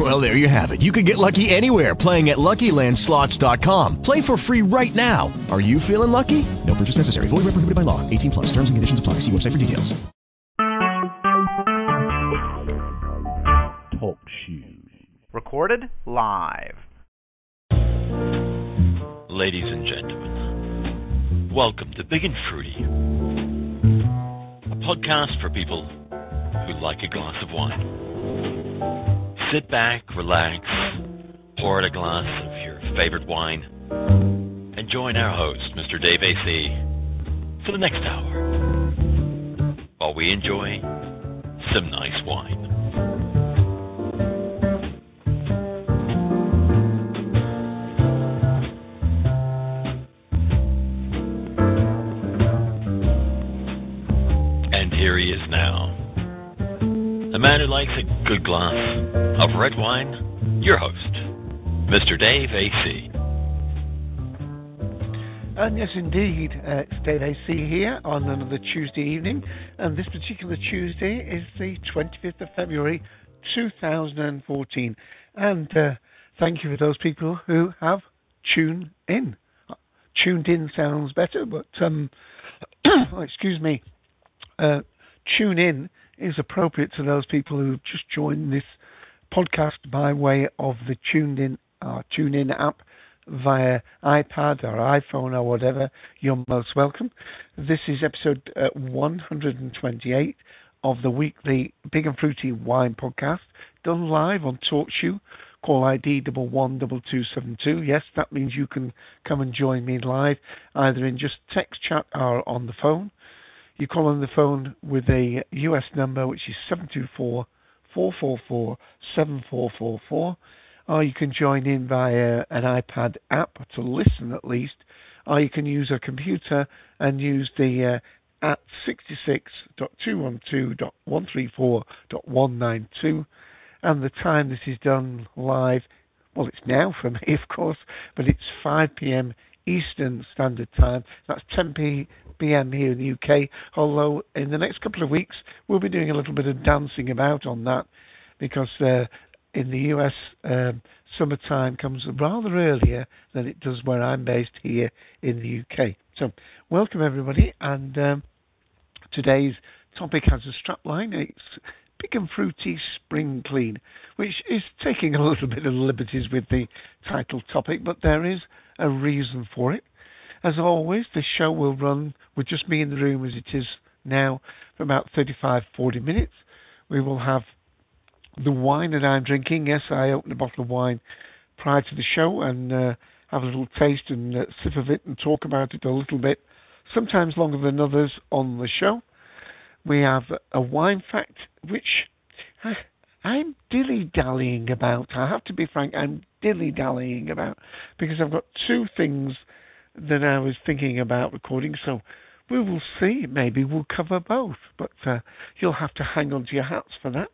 Well, there you have it. You can get lucky anywhere playing at LuckyLandSlots.com. Play for free right now. Are you feeling lucky? No purchase necessary. Void where prohibited by law. 18 plus. Terms and conditions apply. See website for details. Talk shoes. Recorded live. Ladies and gentlemen, welcome to Big and Fruity, a podcast for people who like a glass of wine. Sit back, relax, pour out a glass of your favorite wine, and join our host, Mr. Dave AC, for the next hour while we enjoy some nice wine. Man who likes a good glass of red wine, your host, Mr. Dave AC. And yes, indeed, uh, it's Dave AC here on another Tuesday evening, and this particular Tuesday is the 25th of February 2014. And uh, thank you for those people who have tuned in. Tuned in sounds better, but um, excuse me, uh, tune in is appropriate to those people who've just joined this podcast by way of the tuned in uh, tune in app via iPad or iPhone or whatever, you're most welcome. This is episode uh, 128 of the weekly Big and Fruity Wine Podcast, done live on TalkShoe. Call ID double one double two seven two. Yes, that means you can come and join me live, either in just text chat or on the phone. You call on the phone with a US number which is 724 444 7444 or you can join in via an iPad app to listen at least, or you can use a computer and use the uh, at 66.212.134.192. And the time this is done live, well, it's now for me, of course, but it's 5 p.m. Eastern Standard Time. That's 10 p.m. here in the UK. Although in the next couple of weeks, we'll be doing a little bit of dancing about on that because uh, in the US, um, summertime comes rather earlier than it does where I'm based here in the UK. So, welcome everybody, and um, today's topic has a strapline. It's Big and Fruity Spring Clean, which is taking a little bit of liberties with the title topic, but there is a reason for it. As always, the show will run with just me in the room as it is now for about 35 40 minutes. We will have the wine that I'm drinking. Yes, I opened a bottle of wine prior to the show and uh, have a little taste and uh, sip of it and talk about it a little bit, sometimes longer than others on the show. We have a wine fact, which I'm dilly dallying about. I have to be frank, I'm dilly dallying about because I've got two things that I was thinking about recording. So we will see. Maybe we'll cover both, but uh, you'll have to hang on to your hats for that.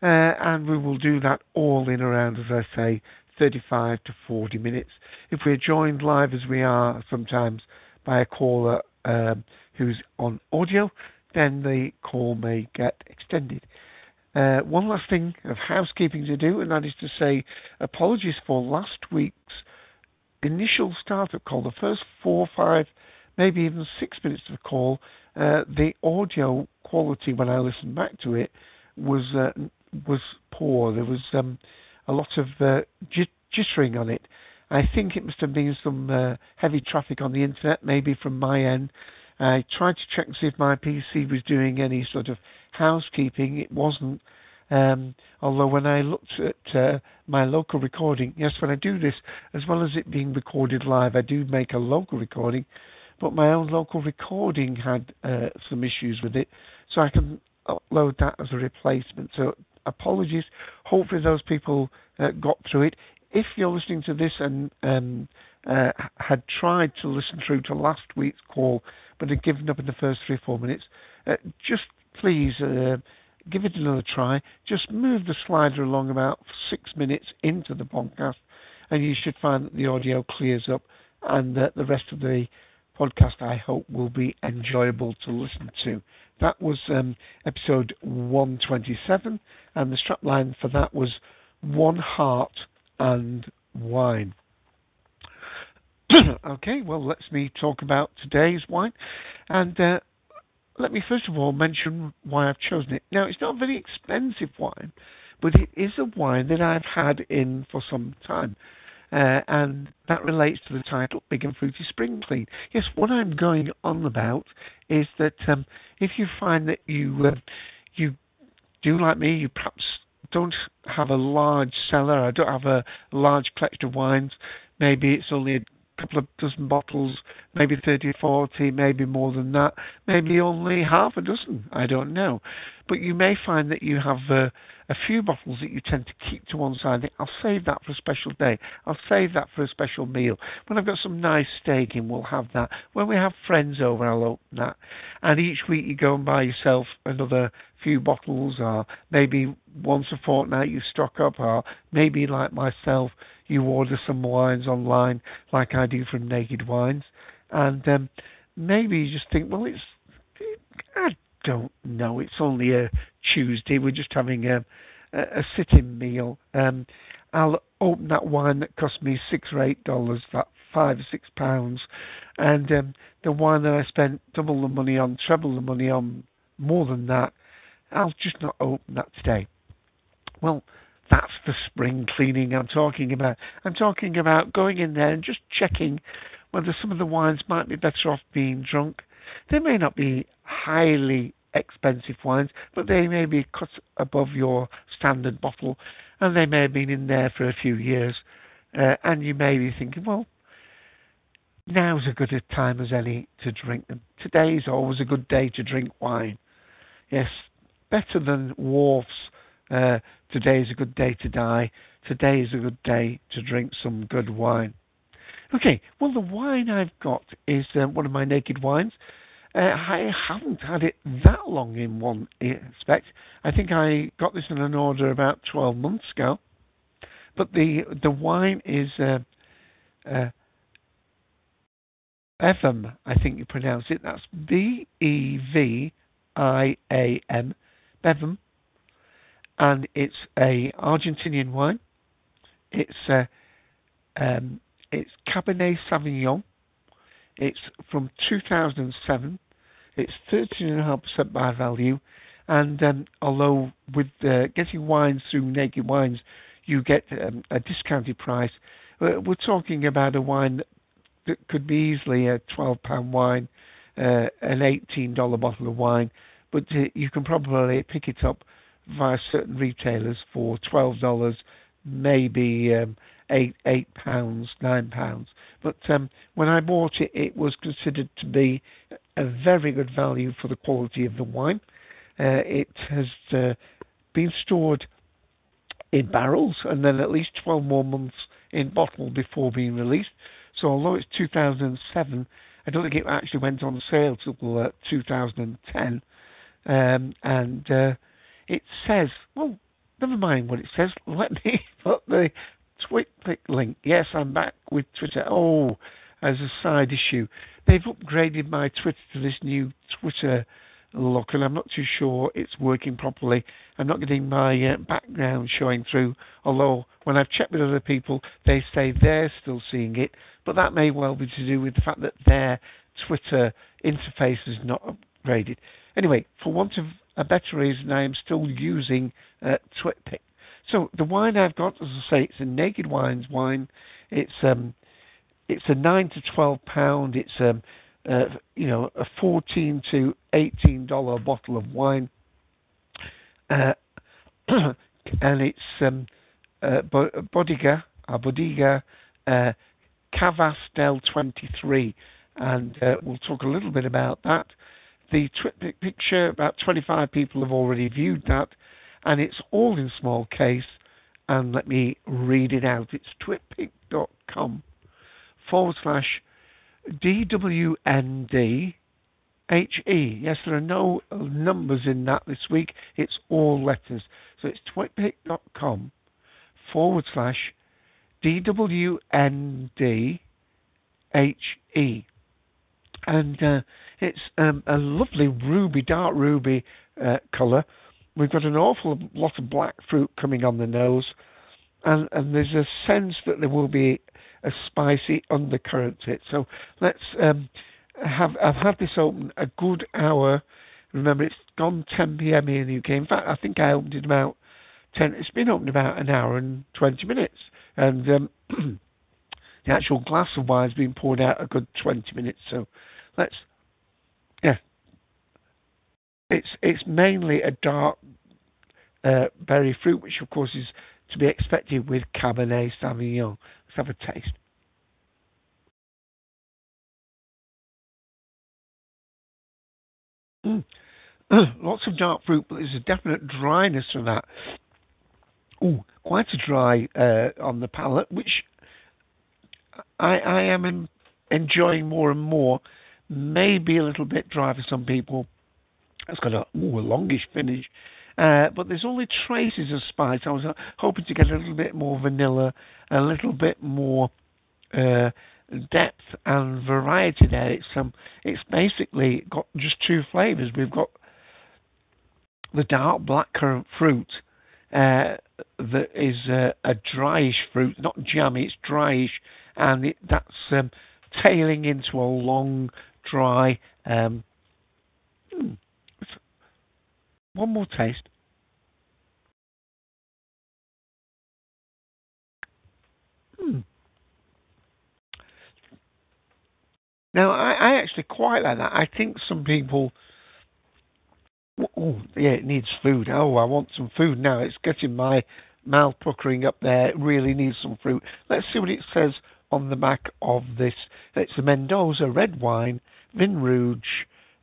Uh, and we will do that all in around, as I say, 35 to 40 minutes. If we're joined live as we are sometimes by a caller um, who's on audio, then the call may get extended. Uh, one last thing of housekeeping to do, and that is to say apologies for last week's initial startup call, the first four, five, maybe even six minutes of the call. Uh, the audio quality when I listened back to it was uh, was poor. There was um, a lot of uh, jittering on it. I think it must have been some uh, heavy traffic on the internet, maybe from my end. I tried to check see if my PC was doing any sort of housekeeping. It wasn't. Um, although when I looked at uh, my local recording, yes, when I do this, as well as it being recorded live, I do make a local recording, but my own local recording had uh, some issues with it, so I can upload that as a replacement. So apologies. Hopefully, those people uh, got through it. If you're listening to this and um, uh, had tried to listen through to last week's call but had given up in the first three or four minutes, uh, just please uh, give it another try. Just move the slider along about six minutes into the podcast, and you should find that the audio clears up, and that the rest of the podcast, I hope, will be enjoyable to listen to. That was um, episode 127, and the strapline for that was One Heart and Wine. okay, well, let's me talk about today's wine. And uh, let me first of all mention why I've chosen it. Now, it's not a very expensive wine, but it is a wine that I've had in for some time. Uh, and that relates to the title, Big and Fruity Spring Clean. Yes, what I'm going on about is that um, if you find that you uh, you do like me, you perhaps don't have a large cellar, I don't have a large collection of wines. Maybe it's only a couple of dozen bottles, maybe 30 40, maybe more than that, maybe only half a dozen, I don't know. But you may find that you have uh, a few bottles that you tend to keep to one side. I'll save that for a special day. I'll save that for a special meal. When I've got some nice steak in, we'll have that. When we have friends over, I'll open that. And each week you go and buy yourself another few bottles, or maybe once a fortnight you stock up, or maybe like myself, you order some wines online, like I do from Naked Wines, and um, maybe you just think, well, it's I don't know, it's only a Tuesday, we're just having a a, a sitting meal. Um, I'll open that wine that cost me six or eight dollars, that five or six pounds, and um, the wine that I spent double the money on, treble the money on, more than that, I'll just not open that today. Well, that's the spring cleaning I'm talking about. I'm talking about going in there and just checking whether some of the wines might be better off being drunk. They may not be highly expensive wines, but they may be cut above your standard bottle, and they may have been in there for a few years. Uh, and you may be thinking, well, now's a good a time as any to drink them. Today's always a good day to drink wine. Yes, better than Worf's. Uh, today is a good day to die. Today is a good day to drink some good wine. Okay, well, the wine I've got is uh, one of my naked wines. Uh, I haven't had it that long in one respect. I think I got this in an order about 12 months ago. But the the wine is uh, uh, Beviam, I think you pronounce it. That's B E V I A M, Beviam, and it's a Argentinian wine. It's uh, um, it's Cabernet Sauvignon. It's from 2007. It's 13.5% by value. And um, although with uh, getting wines through Naked Wines, you get um, a discounted price, uh, we're talking about a wine that, could be easily a £12 wine, uh, an $18 bottle of wine, but uh, you can probably pick it up via certain retailers for $12, maybe um, eight eight pounds, nine pounds. But um, when I bought it, it was considered to be a very good value for the quality of the wine. Uh, it has uh, been stored in barrels and then at least 12 more months in bottle before being released. So although it's 2007, I don't think it actually went on sale till uh, 2010. Um, and uh, it says, well, never mind what it says. Let me put the TwitPic link. Yes, I'm back with Twitter. Oh, as a side issue, they've upgraded my Twitter to this new Twitter look, and I'm not too sure it's working properly. I'm not getting my uh, background showing through, although when I've checked with other people, they say they're still seeing it, but that may well be to do with the fact that their Twitter interface is not upgraded. Anyway, for want of a better reason, I am still using uh, TwitPic. So the wine I've got, as I say, it's a Naked Wines wine. It's um, it's a nine to twelve pound. It's um, uh, you know, a fourteen to eighteen dollar bottle of wine, uh, and it's um, uh, Bodega, uh, Bodega, uh, Cavas del twenty three, and uh, we'll talk a little bit about that. The twi- picture, about 25 people have already viewed that, and it's all in small case. And let me read it out. It's twitpic.com forward slash DWND HE. Yes, there are no numbers in that this week. It's all letters. So it's twitpic.com forward slash DWNDHE. And uh, it's um, a lovely ruby, dark ruby uh, colour. We've got an awful lot of black fruit coming on the nose, and, and there's a sense that there will be a spicy undercurrent to it. So let's um, have. I've had this open a good hour. Remember, it's gone 10 p.m. here in the UK. In fact, I think I opened it about 10. It's been open about an hour and 20 minutes, and um, the actual glass of wine has been poured out a good 20 minutes. So let's. It's it's mainly a dark uh, berry fruit, which of course is to be expected with Cabernet Sauvignon. Let's have a taste. Mm. Lots of dark fruit, but there's a definite dryness to that. Ooh, quite a dry uh, on the palate, which I, I am enjoying more and more. Maybe a little bit dry for some people. It's got a, ooh, a longish finish, uh, but there's only traces of spice. I was uh, hoping to get a little bit more vanilla, a little bit more uh, depth and variety there. It's um, it's basically got just two flavors. We've got the dark blackcurrant fruit uh, that is uh, a dryish fruit, not jammy. It's dryish, and it, that's um, tailing into a long, dry. Um, hmm, one more taste. Hmm. Now, I, I actually quite like that. I think some people. Oh, yeah, it needs food. Oh, I want some food now. It's getting my mouth puckering up there. It really needs some fruit. Let's see what it says on the back of this. It's a Mendoza red wine, Vin Rouge,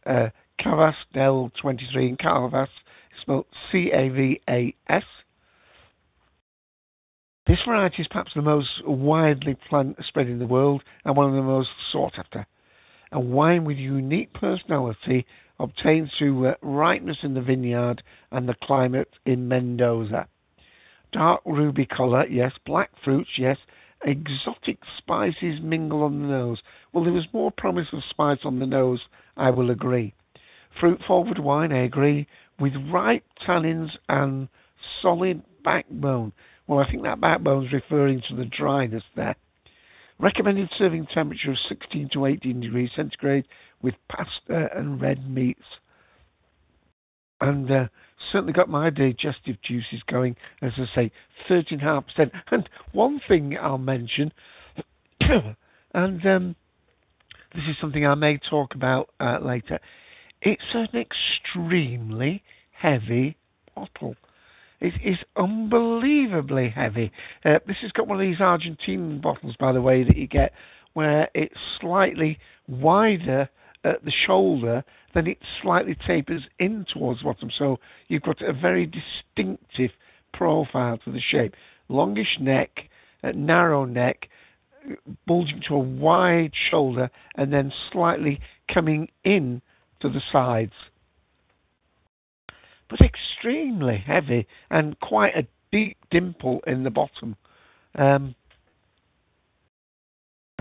uh, Cavas del 23 in Cavas spelled C A V A S. This variety is perhaps the most widely plant spread in the world and one of the most sought after. A wine with unique personality obtained through uh, ripeness in the vineyard and the climate in Mendoza. Dark ruby colour, yes. Black fruits, yes. Exotic spices mingle on the nose. Well, there was more promise of spice on the nose, I will agree. Fruit forward wine, I agree with ripe tannins and solid backbone. Well, I think that backbone is referring to the dryness there. Recommended serving temperature of 16 to 18 degrees centigrade with pasta and red meats. And uh, certainly got my digestive juices going, as I say, 13.5%. And one thing I'll mention, and um, this is something I may talk about uh, later, it's an extremely heavy bottle. It is unbelievably heavy. Uh, this has got one of these Argentine bottles, by the way, that you get where it's slightly wider at the shoulder, then it slightly tapers in towards the bottom. So you've got a very distinctive profile to the shape. Longish neck, uh, narrow neck, bulging to a wide shoulder, and then slightly coming in to the sides. But extremely heavy and quite a deep dimple in the bottom. Um,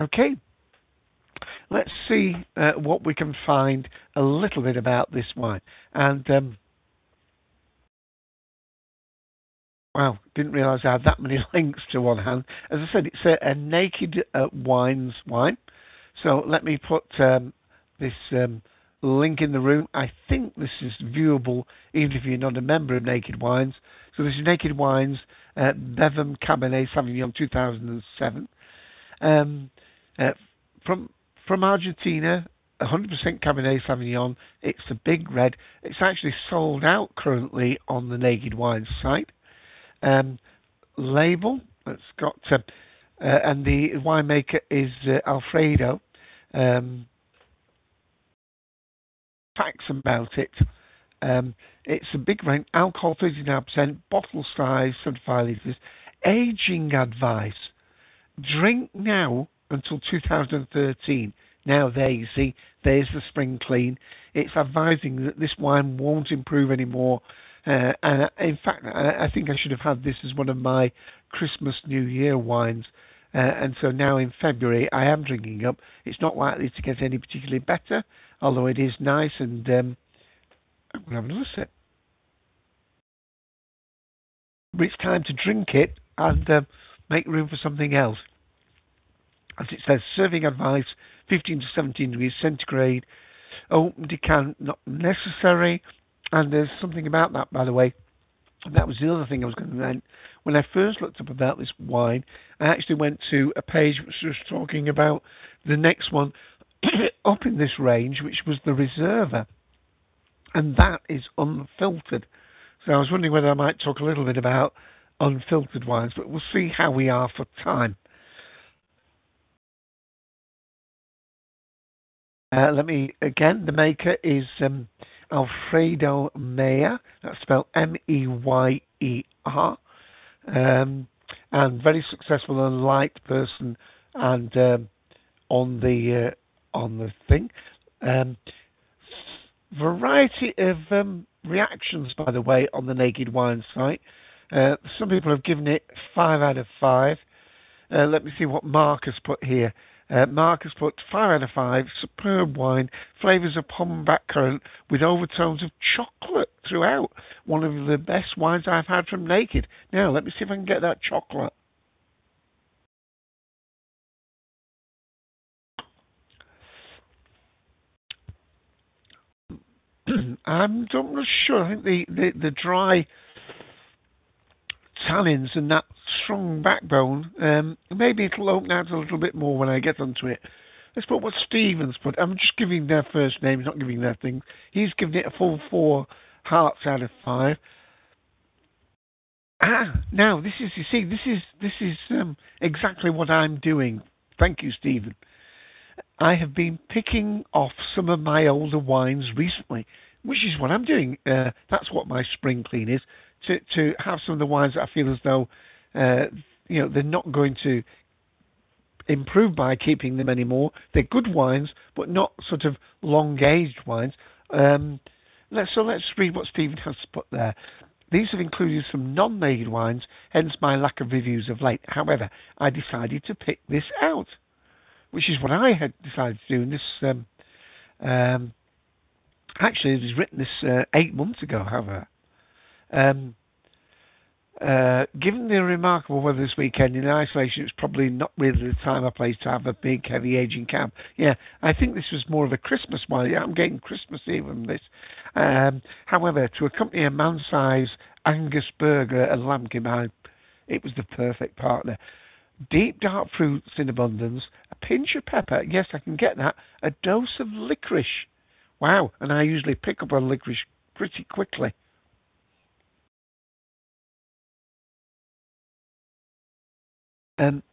okay, let's see uh, what we can find a little bit about this wine. And um, wow, didn't realise I had that many links to one hand. As I said, it's a, a Naked uh, Wines wine. So let me put um, this um, link in the room. I think this is viewable even if you're not a member of Naked Wines. So this is Naked Wines uh, Beviam Cabernet Sauvignon 2007. Um, uh, from from Argentina, 100% Cabernet Sauvignon. It's a big red. It's actually sold out currently on the Naked Wines site. Um, label. It's got uh, uh, and the winemaker is uh, Alfredo. Um, facts about it. Um, it's a big rank, alcohol 39%, bottle size 75 litres. Aging advice drink now until 2013. Now there you see, there's the spring clean. It's advising that this wine won't improve anymore. Uh, and uh, in fact, I, I think I should have had this as one of my Christmas New Year wines. Uh, and so now in February, I am drinking up. It's not likely to get any particularly better, although it is nice. And um, I'm going to have another sip. But it's time to drink it and uh, make room for something else. As it says, serving advice 15 to 17 degrees centigrade. Open decant, not necessary. And there's something about that, by the way. That was the other thing I was going to mention. When I first looked up about this wine, I actually went to a page which was talking about the next one up in this range, which was the Reserva. And that is unfiltered. So I was wondering whether I might talk a little bit about unfiltered wines, but we'll see how we are for time. Uh, let me again. The maker is um, Alfredo Meyer. That's spelled M-E-Y-E-R, um, and very successful and liked person, and um, on the uh, on the thing. Um, variety of um, reactions, by the way, on the Naked Wine site. Uh, some people have given it five out of five. Uh, let me see what Mark has put here. Uh, Mark has put five out of five. Superb wine, flavours of plum blackcurrant with overtones of chocolate throughout. One of the best wines I've had from Naked. Now, let me see if I can get that chocolate. I'm not sure. I think the, the, the dry tannins and that strong backbone, um, maybe it'll open out a little bit more when I get onto it. Let's put what Stevens put. I'm just giving their first names, not giving their things. He's given it a full four hearts out of five. Ah, now this is you see this is this is um, exactly what I'm doing. Thank you, Stephen. I have been picking off some of my older wines recently, which is what I'm doing. Uh, that's what my spring clean is to to have some of the wines that I feel as though uh, you know they're not going to improve by keeping them anymore. They're good wines, but not sort of long aged wines. Um, let's, so let's read what Stephen has put there. These have included some non made wines, hence my lack of reviews of late. However, I decided to pick this out, which is what I had decided to do. And this, um, um, actually, it was written this uh, eight months ago, however. Um, uh, given the remarkable weather this weekend in isolation, it's probably not really the time or place to have a big, heavy aging cab. Yeah, I think this was more of a Christmas one. Yeah, I'm getting Christmassy from this. Um, however, to accompany a man-sized Angus burger and lamb kebab, it was the perfect partner. Deep dark fruits in abundance, a pinch of pepper. Yes, I can get that. A dose of licorice. Wow, and I usually pick up on licorice pretty quickly. Um,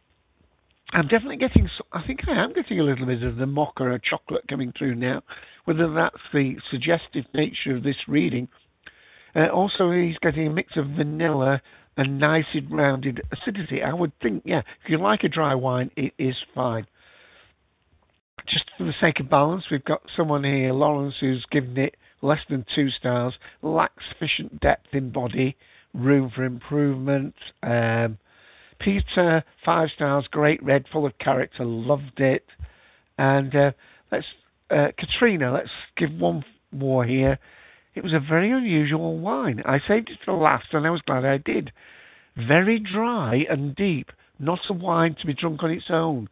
I'm definitely getting, I think I am getting a little bit of the mocha or chocolate coming through now, whether that's the suggestive nature of this reading. Uh, also, he's getting a mix of vanilla and nice rounded acidity. I would think, yeah, if you like a dry wine, it is fine. Just for the sake of balance, we've got someone here, Lawrence, who's given it less than two stars, lacks sufficient depth in body, room for improvement. Um, Peter, five stars, great red, full of character, loved it. And uh, let's uh, Katrina, let's give one more here. It was a very unusual wine. I saved it for last, and I was glad I did. Very dry and deep, not a wine to be drunk on its own.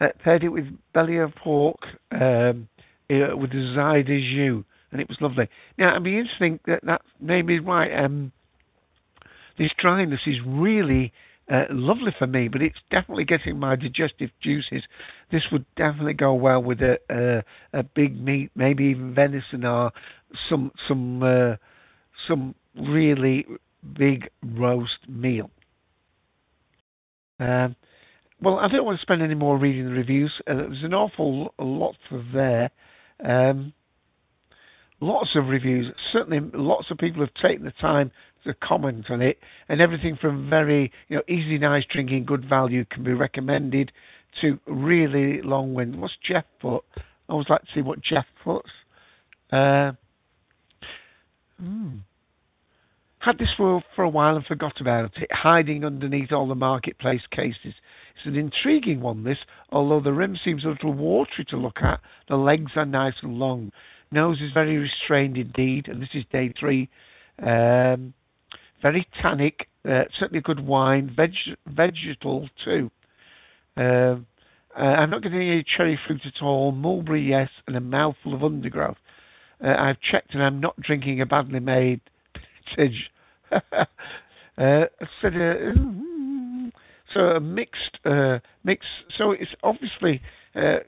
Uh, paired it with belly of pork um, uh, with the Zai de Jus, and it was lovely. Now, it'd be interesting that that may be right. Um, this dryness is really uh, lovely for me, but it's definitely getting my digestive juices. This would definitely go well with a a, a big meat, maybe even venison or some some uh, some really big roast meal. Um, well, I don't want to spend any more reading the reviews. Uh, there's an awful lot for there. Um, lots of reviews. Certainly, lots of people have taken the time to comment on it, and everything from very you know easy, nice drinking, good value can be recommended to really long wind. What's Jeff put? I always like to see what Jeff puts. Uh, hmm. Had this for, for a while and forgot about it, hiding underneath all the marketplace cases. It's an intriguing one, this, although the rim seems a little watery to look at. The legs are nice and long. Nose is very restrained indeed, and this is day three. Um, very tannic, uh, certainly a good wine, veg, vegetal too. Um, uh, I'm not getting any cherry fruit at all. Mulberry, yes, and a mouthful of undergrowth. Uh, I've checked and I'm not drinking a badly made vintage. uh, uh, so a mixed, uh, mix. So it's obviously uh,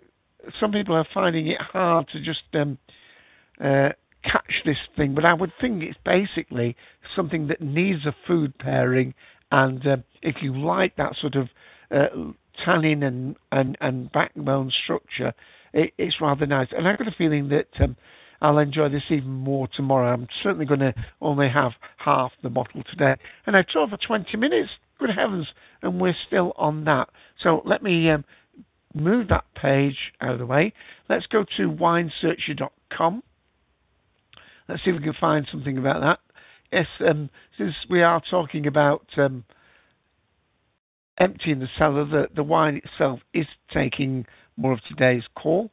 some people are finding it hard to just um, catch this thing, but I would think it's basically something that needs a food pairing. And uh, if you like that sort of uh, tannin and, and, and backbone structure, it, it's rather nice. And I've got a feeling that um, I'll enjoy this even more tomorrow. I'm certainly going to only have half the bottle today. And I talked for 20 minutes. Good heavens. And we're still on that. So let me um, move that page out of the way. Let's go to winesearcher.com. Let's see if we can find something about that. Yes, um, since we are talking about um, emptying the cellar, the, the wine itself is taking more of today's call.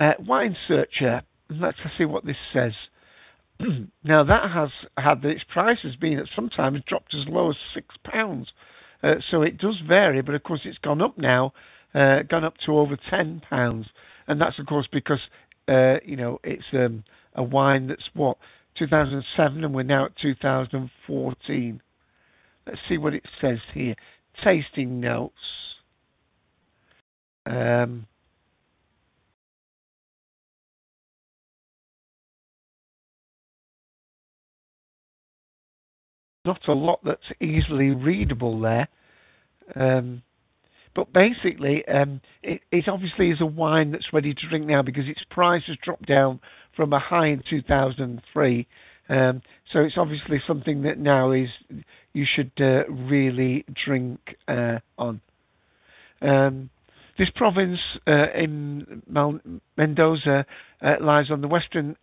Uh, wine searcher. Let's see what this says. now that has had its prices been at some sometimes dropped as low as six pounds. Uh, so it does vary, but of course it's gone up now, uh, gone up to over ten pounds, and that's of course because uh, you know it's um, a wine that's what 2007, and we're now at 2014. Let's see what it says here. Tasting notes. Um, not a lot that's easily readable there. Um, but basically, um, it, it, obviously is a wine that's ready to drink now because its price has dropped down from a high in 2003. Um, so it's obviously something that now is you should uh, really drink uh, on. Um, this province uh, in Mendoza uh, lies on the western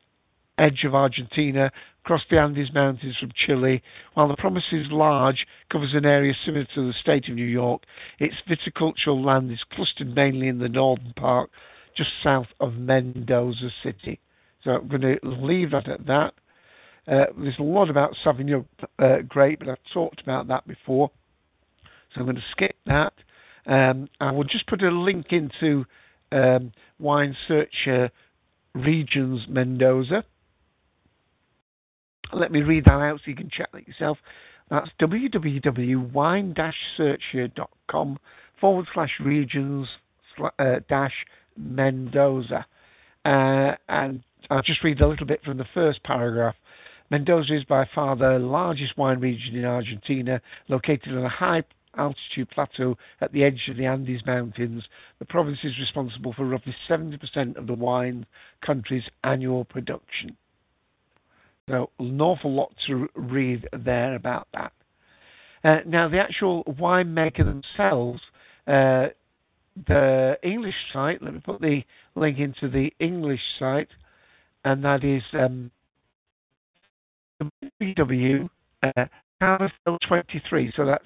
edge of Argentina, across the Andes Mountains from Chile. While the province is large, covers an area similar to the state of New York, its viticultural land is clustered mainly in the northern part, just south of Mendoza City. So I'm going to leave that at that. Uh, there's a lot about Sauvignon uh, grape, but I've talked about that before. So I'm going to skip that. Um, I will just put a link into um, Wine Searcher Regions Mendoza. Let me read that out so you can check that yourself. That's www.wine-searcher.com forward slash regions uh, dash Mendoza. Uh, and I'll just read a little bit from the first paragraph. Mendoza is by far the largest wine region in Argentina, located on a high altitude plateau at the edge of the Andes Mountains. The province is responsible for roughly 70% of the wine country's annual production. So, an awful lot to read there about that. Uh, now, the actual winemaker themselves, uh, the English site, let me put the link into the English site, and that is um, www. Uh, 23. So that's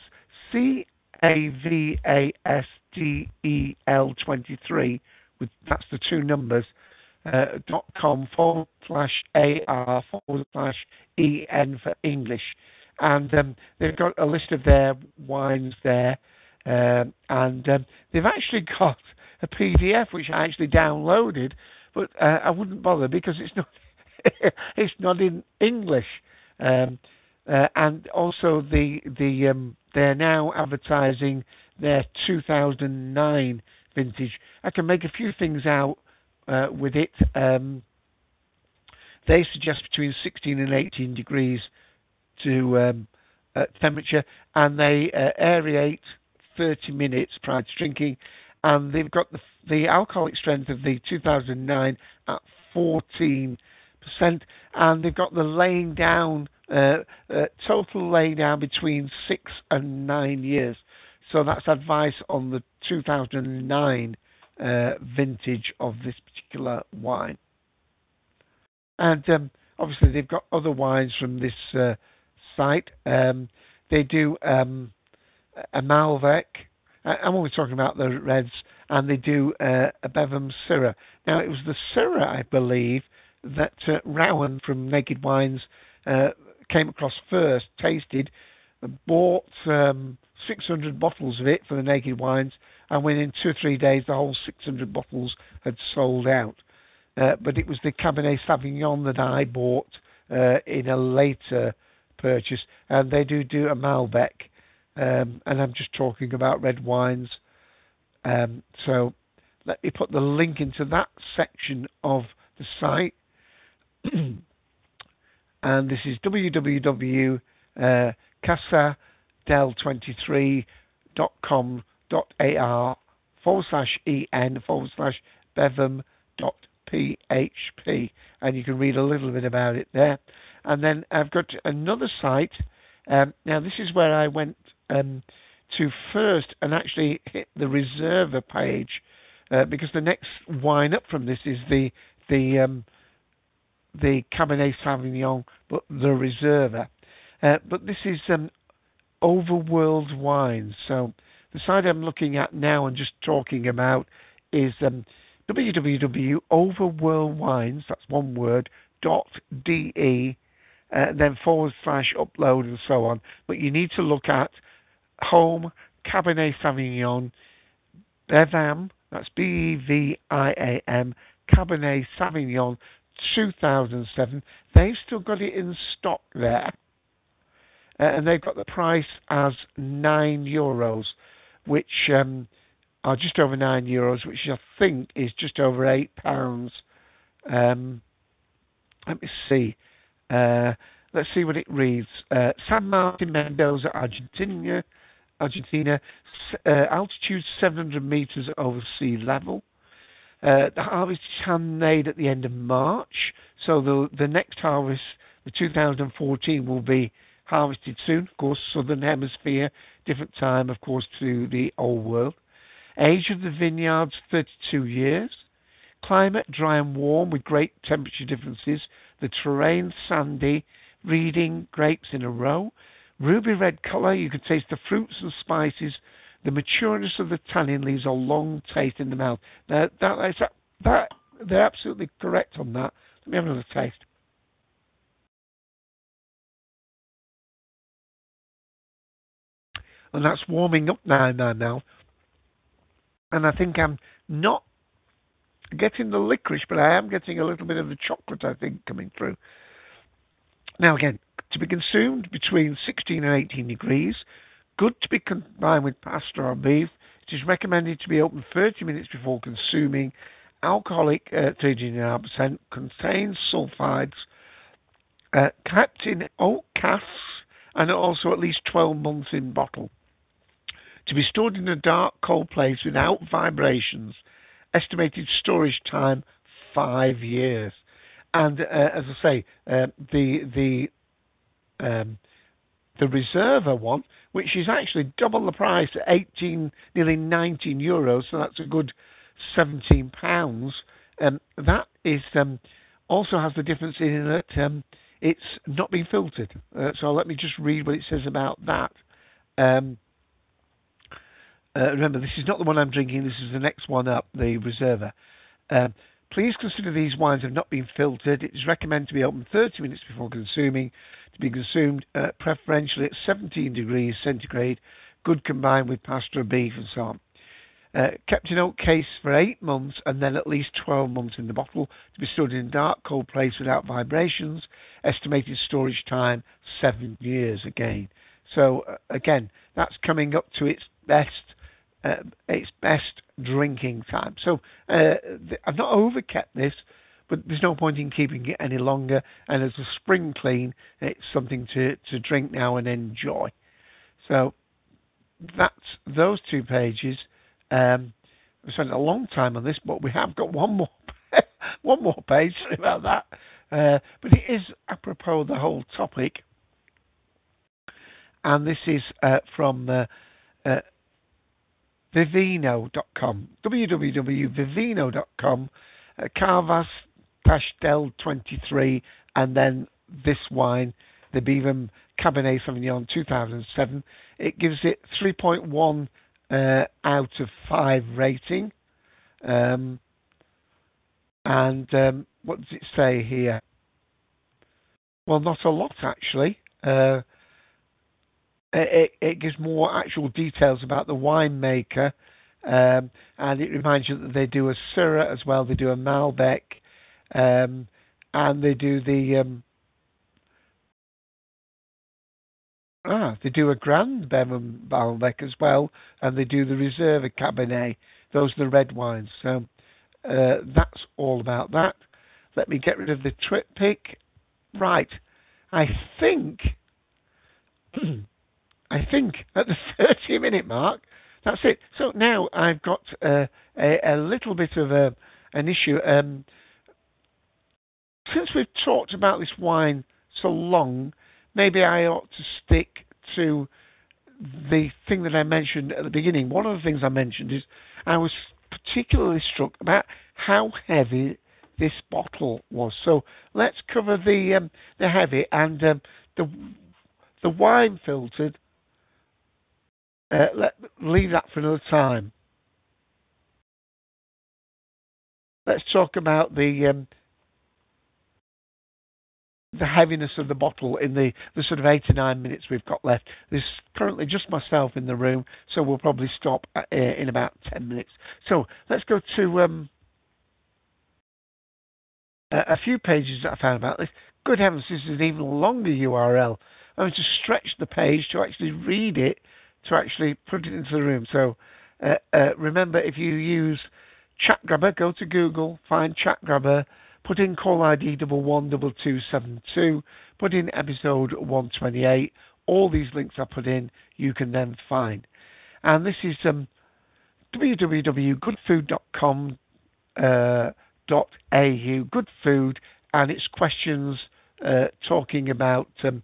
C A V A S D E L 23. With that's the two numbers. Dot com forward slash AR forward slash EN for English. And um, they've got a list of their wines there. Um, and um, they've actually got a PDF which I actually downloaded, but uh, I wouldn't bother because it's not it's not in English. Um, uh, and also the the um, they're now advertising their 2009 vintage. I can make a few things out uh, with it. Um, they suggest between 16 and 18 degrees to um, uh, temperature, and they uh, aerate 30 minutes prior to drinking. And they've got the, the alcoholic strength of the 2009 at 14 percent, and they've got the laying down Uh, uh, total laydown between six and nine years. So that's advice on the 2009 uh, vintage of this particular wine. And um, obviously, they've got other wines from this uh, site. Um, they do um, a Malbec. I'm always talking about the reds, and they do uh, a Beviam Syrah. Now, it was the Syrah, I believe, that uh, Rowan from Naked Wines uh, came across first, tasted, bought um, 600 bottles of it for the Naked Wines, and within two or three days, the whole 600 bottles had sold out. Uh, but it was the Cabernet Sauvignon that I bought uh, in a later purchase, and they do do a Malbec, um, and I'm just talking about red wines. Um, so let me put the link into that section of the site. and this is www.cavasdel23.com.ar forward slash en forward slash bevam dot php and you can read a little bit about it there and then I've got another site um, now this is where I went um, to first and actually hit the reserver page uh, because the next wine up from this is the the um, the Cabernet Sauvignon, but the Reserva. Uh, but this is um, Overworld Wines. So the site I'm looking at now and just talking about is um, www.overworldwines, that's one word, dot de, uh, then forward slash upload and so on. But you need to look at home Cabernet Sauvignon, Beviam, that's B E V I A M, Cabernet Sauvignon 2007. They've still got it in stock there. Uh, and they've got the price as 9 euros, which um, are just over 9 euros, which I think is just over 8 pounds. Um, let me see. Uh, let's see what it reads. Uh, San Martin Mendoza, Argentina. Argentina, uh, altitude 700 meters over sea level. Uh, the harvest is handmade at the end of March, so the the next harvest, the 2014, will be harvested soon. Of course, southern hemisphere, different time, of course, to the old world. Age of the vineyards 32 years. Climate dry and warm with great temperature differences. The terrain sandy. Reading grapes in a row. Ruby red colour. You can taste the fruits and spices the matureness of the tannin leaves a long taste in the mouth. Now, that, that, that they're absolutely correct on that. Let me have another taste. And that's warming up now in my mouth. And I think I'm not getting the licorice, but I am getting a little bit of the chocolate, I think, coming through. Now, again, to be consumed between 16 and 18 degrees, good to be combined with pasta or beef. It is recommended to be opened 30 minutes before consuming. Alcoholic uh, 39% contains sulfides, uh, kept in oak casks, and also at least 12 months in bottle. To be stored in a dark, cold place without vibrations. Estimated storage time five years. And uh, as I say, uh, the the um, the Reserva one which is actually double the price at 18, nearly 19 euros, so that's a good 17 pounds. Um, that is um, also has the difference in that um, it's not been filtered. Uh, so let me just read what it says about that. Uh, remember, this is not the one I'm drinking. This is the next one up, the Reserva. Um, please consider these wines have not been filtered. It is recommended to be opened 30 minutes before consuming to be consumed uh, preferentially at 17 degrees centigrade, good combined with pasta beef and so on. Uh, kept in oak case for eight months and then at least 12 months in the bottle to be stored in a dark, cold place without vibrations. Estimated storage time seven years again. So uh, again, that's coming up to its best, uh, its best drinking time. So uh, I've not overkept this but there's no point in keeping it any longer. And as a spring clean, it's something to, to drink now and enjoy. So that's those two pages. Um, we spent a long time on this, but we have got one more one more page. About that. Uh, but it is apropos the whole topic. and this is uh, from uh, Vivino.com, www.vivino.com, uh, Cavas Del 23, and then this wine, the Beviam Cabernet Sauvignon 2007. It gives it 3.1 uh, out of 5 rating. Um, and um, what does it say here? Well, not a lot actually. Uh, it, it, gives more actual details about the winemaker, um, and it reminds you that they do a Syrah as well. They do a Malbec, um, and they do the um, ah, they do a Grand Beviam Malbec as well, and they do the Reserve Cabernet. Those are the red wines. So uh, that's all about that. Let me get rid of the trip pick. Right, I think. I think at the 30 minute mark, that's it. So now I've got uh, a, a, little bit of a, an issue. Um, since we've talked about this wine so long, maybe I ought to stick to the thing that I mentioned at the beginning. One of the things I mentioned is I was particularly struck about how heavy this bottle was. So let's cover the um, the heavy and um, the the wine filtered uh, let leave that for another time. Let's talk about the um, the heaviness of the bottle in the, the sort of eight to nine minutes we've got left. There's currently just myself in the room, so we'll probably stop uh, in about ten minutes. So let's go to um, a, a few pages that I found about this. Good heavens, this is an even longer URL. I'm going to stretch the page to actually read it to actually put it into the room. So uh, uh, remember, if you use Chat Grabber, go to Google, find Chat Grabber, put in call ID double one double two seven two, put in episode one twenty eight. All these links are put in, you can then find. And this is um, www.goodfood.com uh, dot au good food and it's questions uh, talking about um,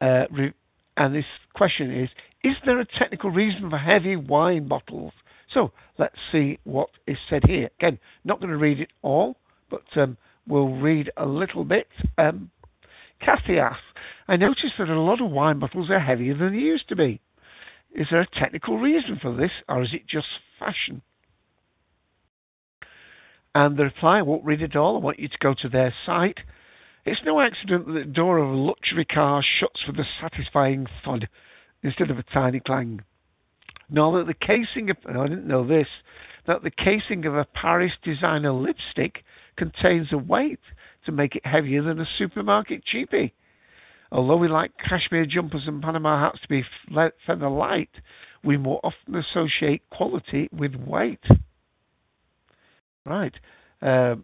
uh, re- and this question is is there a technical reason for heavy wine bottles? So let's see what is said here. Again, not going to read it all, but um, we'll read a little bit. Um, Kathy asks, I noticed that a lot of wine bottles are heavier than they used to be. Is there a technical reason for this, or is it just fashion? And the reply, I won't read it all. I want you to go to their site. It's no accident that the door of a luxury car shuts with a satisfying thud instead of a tiny clang. Nor that the casing of, I didn't know this, that the casing of a Paris designer lipstick contains a weight to make it heavier than a supermarket cheapie. Although we like cashmere jumpers and Panama hats to be feather light, we more often associate quality with weight. Right. Uh,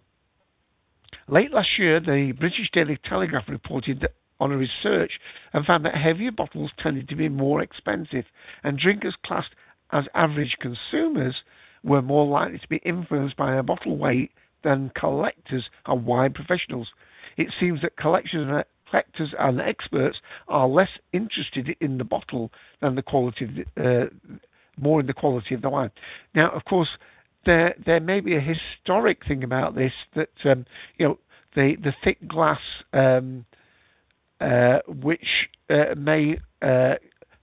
late last year, the British Daily Telegraph reported that on a research and found that heavier bottles tended to be more expensive, and drinkers classed as average consumers were more likely to be influenced by a bottle weight than collectors and wine professionals. It seems that collectors and experts are less interested in the bottle than the quality the, uh, more in the quality of the wine. Now, of course, there there may be a historic thing about this that um, you know the the thick glass um, which uh, may uh,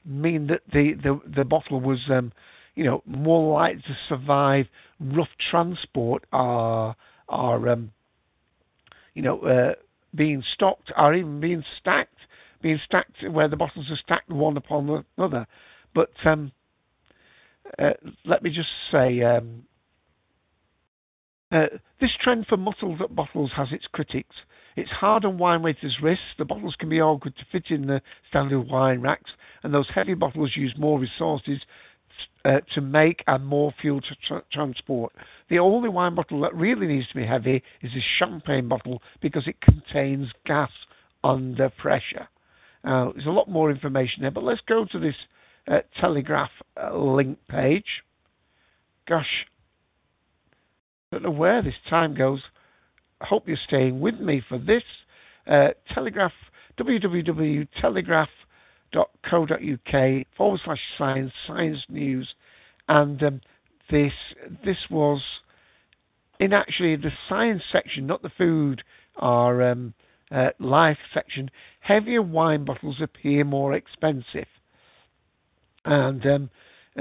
mean that the, the, the bottle was, um, you know, more likely to survive rough transport are, are um, you know, uh, being stocked or even being stacked, being stacked where the bottles are stacked one upon another. But um, uh, let me just say, um, uh, this trend for muddled bottles has its critics. It's hard on wine waiters' wrists. The bottles can be awkward to fit in the standard wine racks, and those heavy bottles use more resources uh, to make and more fuel to tra- transport. The only wine bottle that really needs to be heavy is a champagne bottle because it contains gas under pressure. There's a lot more information there, but let's go to this uh, Telegraph uh, link page. Gosh, I don't know where this time goes hope you're staying with me for this. Uh, Telegraph, www.telegraph.co.uk forward slash science, science news. And um, this, this was in actually the science section, not the food or um, uh, life section. Heavier wine bottles appear more expensive. And um,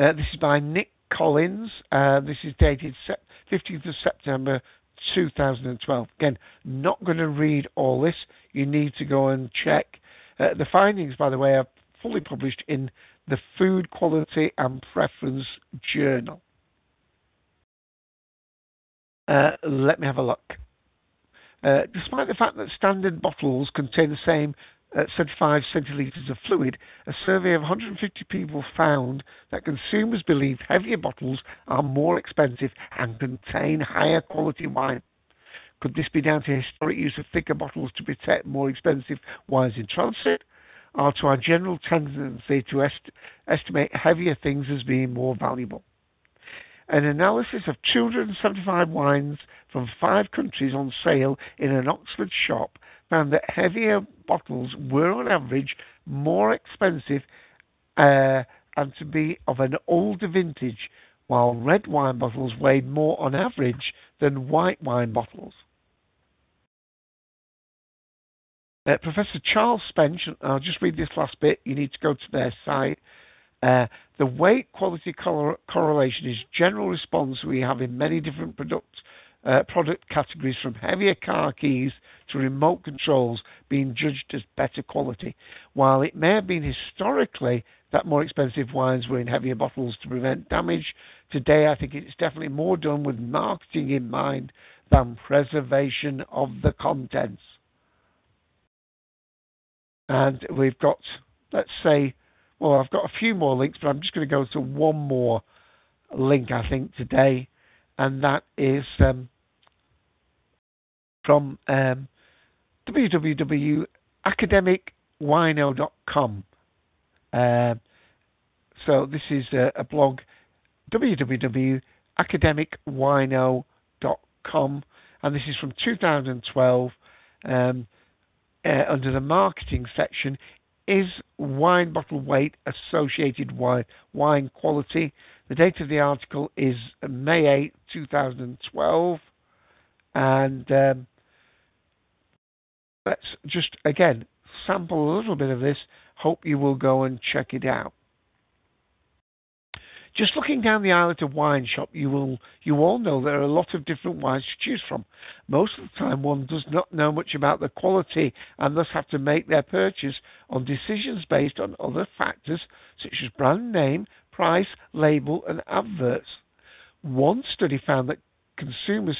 uh, this is by Nick Collins. Uh, this is dated 15th of September 2012. Again, not going to read all this. You need to go and check. Uh, the findings, by the way, are fully published in the Food Quality and Preference Journal. Uh, let me have a look. Uh, despite the fact that standard bottles contain the same uh, 75 centilitres of fluid, a survey of 150 people found that consumers believe heavier bottles are more expensive and contain higher quality wine. Could this be down to historic use of thicker bottles to protect more expensive wines in transit, or to our general tendency to est- estimate heavier things as being more valuable? An analysis of 275 wines from five countries on sale in an Oxford shop found that heavier bottles were on average more expensive uh, and to be of an older vintage, while red wine bottles weighed more on average than white wine bottles. Uh, Professor Charles Spence, I'll just read this last bit, you need to go to their site. Uh, the weight quality cor- correlation is general response we have in many different products uh, product categories from heavier car keys to remote controls being judged as better quality. While it may have been historically that more expensive wines were in heavier bottles to prevent damage, today I think it's definitely more done with marketing in mind than preservation of the contents. And we've got, let's say, well, I've got a few more links, but I'm just going to go to one more link, I think, today, and that is um, from um, www.academicwino.com. Uh, so this is a, a blog, www.academicwino.com, and this is from 2012 um, uh, under the marketing section. Is wine bottle weight associated wine wine quality? The date of the article is May 8, 2012, and um, let's just again sample a little bit of this. Hope you will go and check it out. Just looking down the aisle at a wine shop, you will you all know there are a lot of different wines to choose from. Most of the time, one does not know much about the quality and thus have to make their purchase on decisions based on other factors such as brand name, price, label, and adverts. One study found that consumers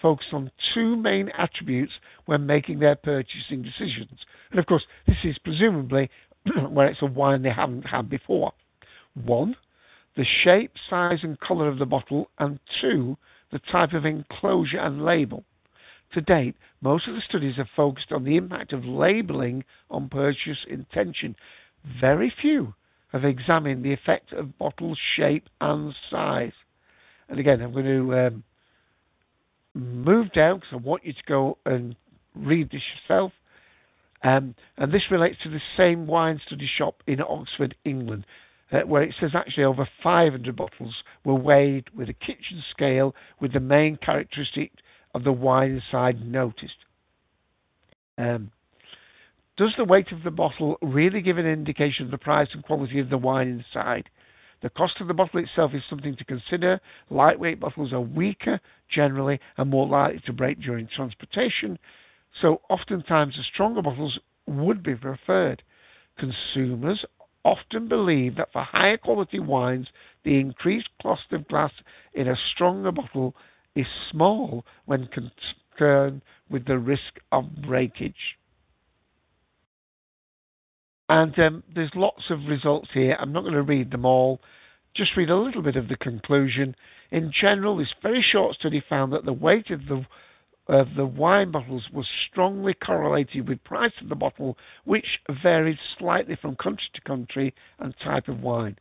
focus on two main attributes when making their purchasing decisions. And of course, this is presumably when it's a wine they haven't had before. One, the shape, size, and colour of the bottle, and two, the type of enclosure and label. To date, most of the studies have focused on the impact of labelling on purchase intention. Very few have examined the effect of bottle shape and size. And again, I'm going to um, move down because I want you to go and read this yourself. Um, and this relates to the same wine study shop in Oxford, England, uh, where it says actually over 500 bottles were weighed with a kitchen scale with the main characteristic of the wine inside noticed. Um, does the weight of the bottle really give an indication of the price and quality of the wine inside? The cost of the bottle itself is something to consider. Lightweight bottles are weaker generally and more likely to break during transportation, so oftentimes the stronger bottles would be preferred. Consumers often believe that for higher quality wines, the increased cost of glass in a stronger bottle is small when concerned with the risk of breakage. And um, there's lots of results here. I'm not going to read them all. Just read a little bit of the conclusion. In general, this very short study found that the weight of the of the wine bottles was strongly correlated with price of the bottle, which varied slightly from country to country and type of wine.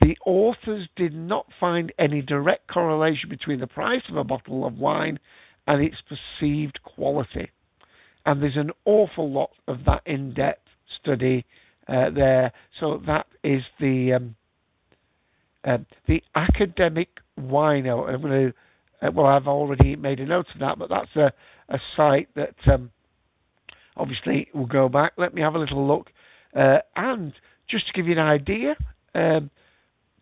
The authors did not find any direct correlation between the price of a bottle of wine and its perceived quality. And there's an awful lot of that in depth study uh, there. So that is the um, uh, the academic wino. I'm going to, uh, well, I've already made a note of that, but that's a, a site that um, obviously will go back. Let me have a little look. Uh, and just to give you an idea, um,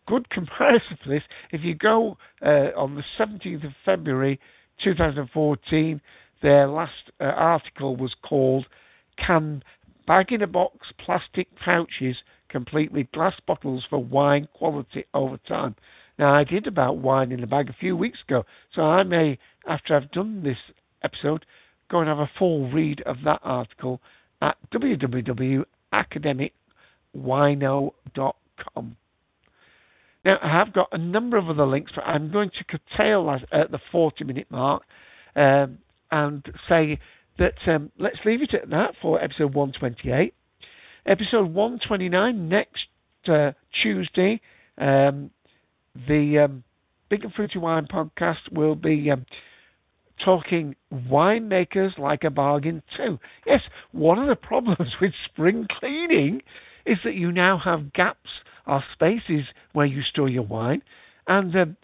good comparison for this, if you go uh, on the 17th of February 2014, their last uh, article was called Can Bag in a Box Plastic Pouches Complete with Glass Bottles for Wine Quality Over Time? Now, I did about wine in a bag a few weeks ago, so I may, after I've done this episode, go and have a full read of that article at www.academicwino.com. Now, I have got a number of other links, but I'm going to curtail at the 40 minute mark um, and say that um, let's leave it at that for episode 128. Episode 129 next uh, Tuesday. Um, the um, Big and Fruity Wine podcast will be um, talking winemakers like a bargain too. Yes, one of the problems with spring cleaning is that you now have gaps or spaces where you store your wine, and um,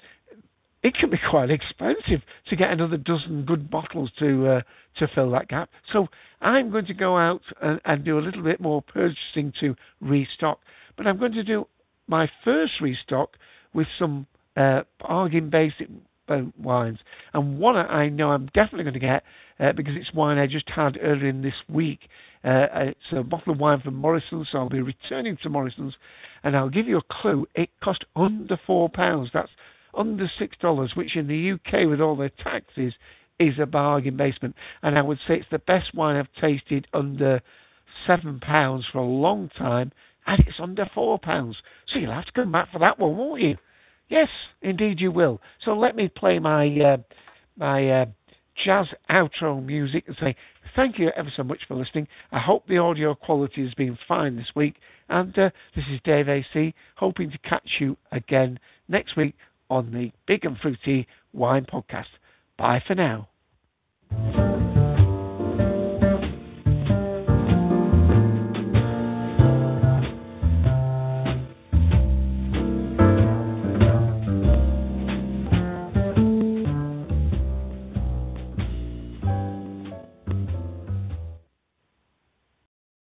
it can be quite expensive to get another dozen good bottles to uh, to fill that gap. So I'm going to go out and, and do a little bit more purchasing to restock, but I'm going to do my first restock with some uh, bargain basic uh, wines. And one I know I'm definitely going to get uh, because it's wine I just had earlier in this week. Uh, it's a bottle of wine from Morrison's, so I'll be returning to Morrison's. And I'll give you a clue. It cost under four pounds. That's under six dollars, which in the UK with all their taxes is a bargain basement. And I would say it's the best wine I've tasted under seven pounds for a long time, and it's under four pounds. So you'll have to come back for that one, won't you? Yes, indeed you will. So let me play my uh, my uh, jazz outro music and say thank you ever so much for listening. I hope the audio quality has been fine this week. And uh, this is Dave AC, hoping to catch you again next week on the Big and Fruity Wine Podcast. Bye for now.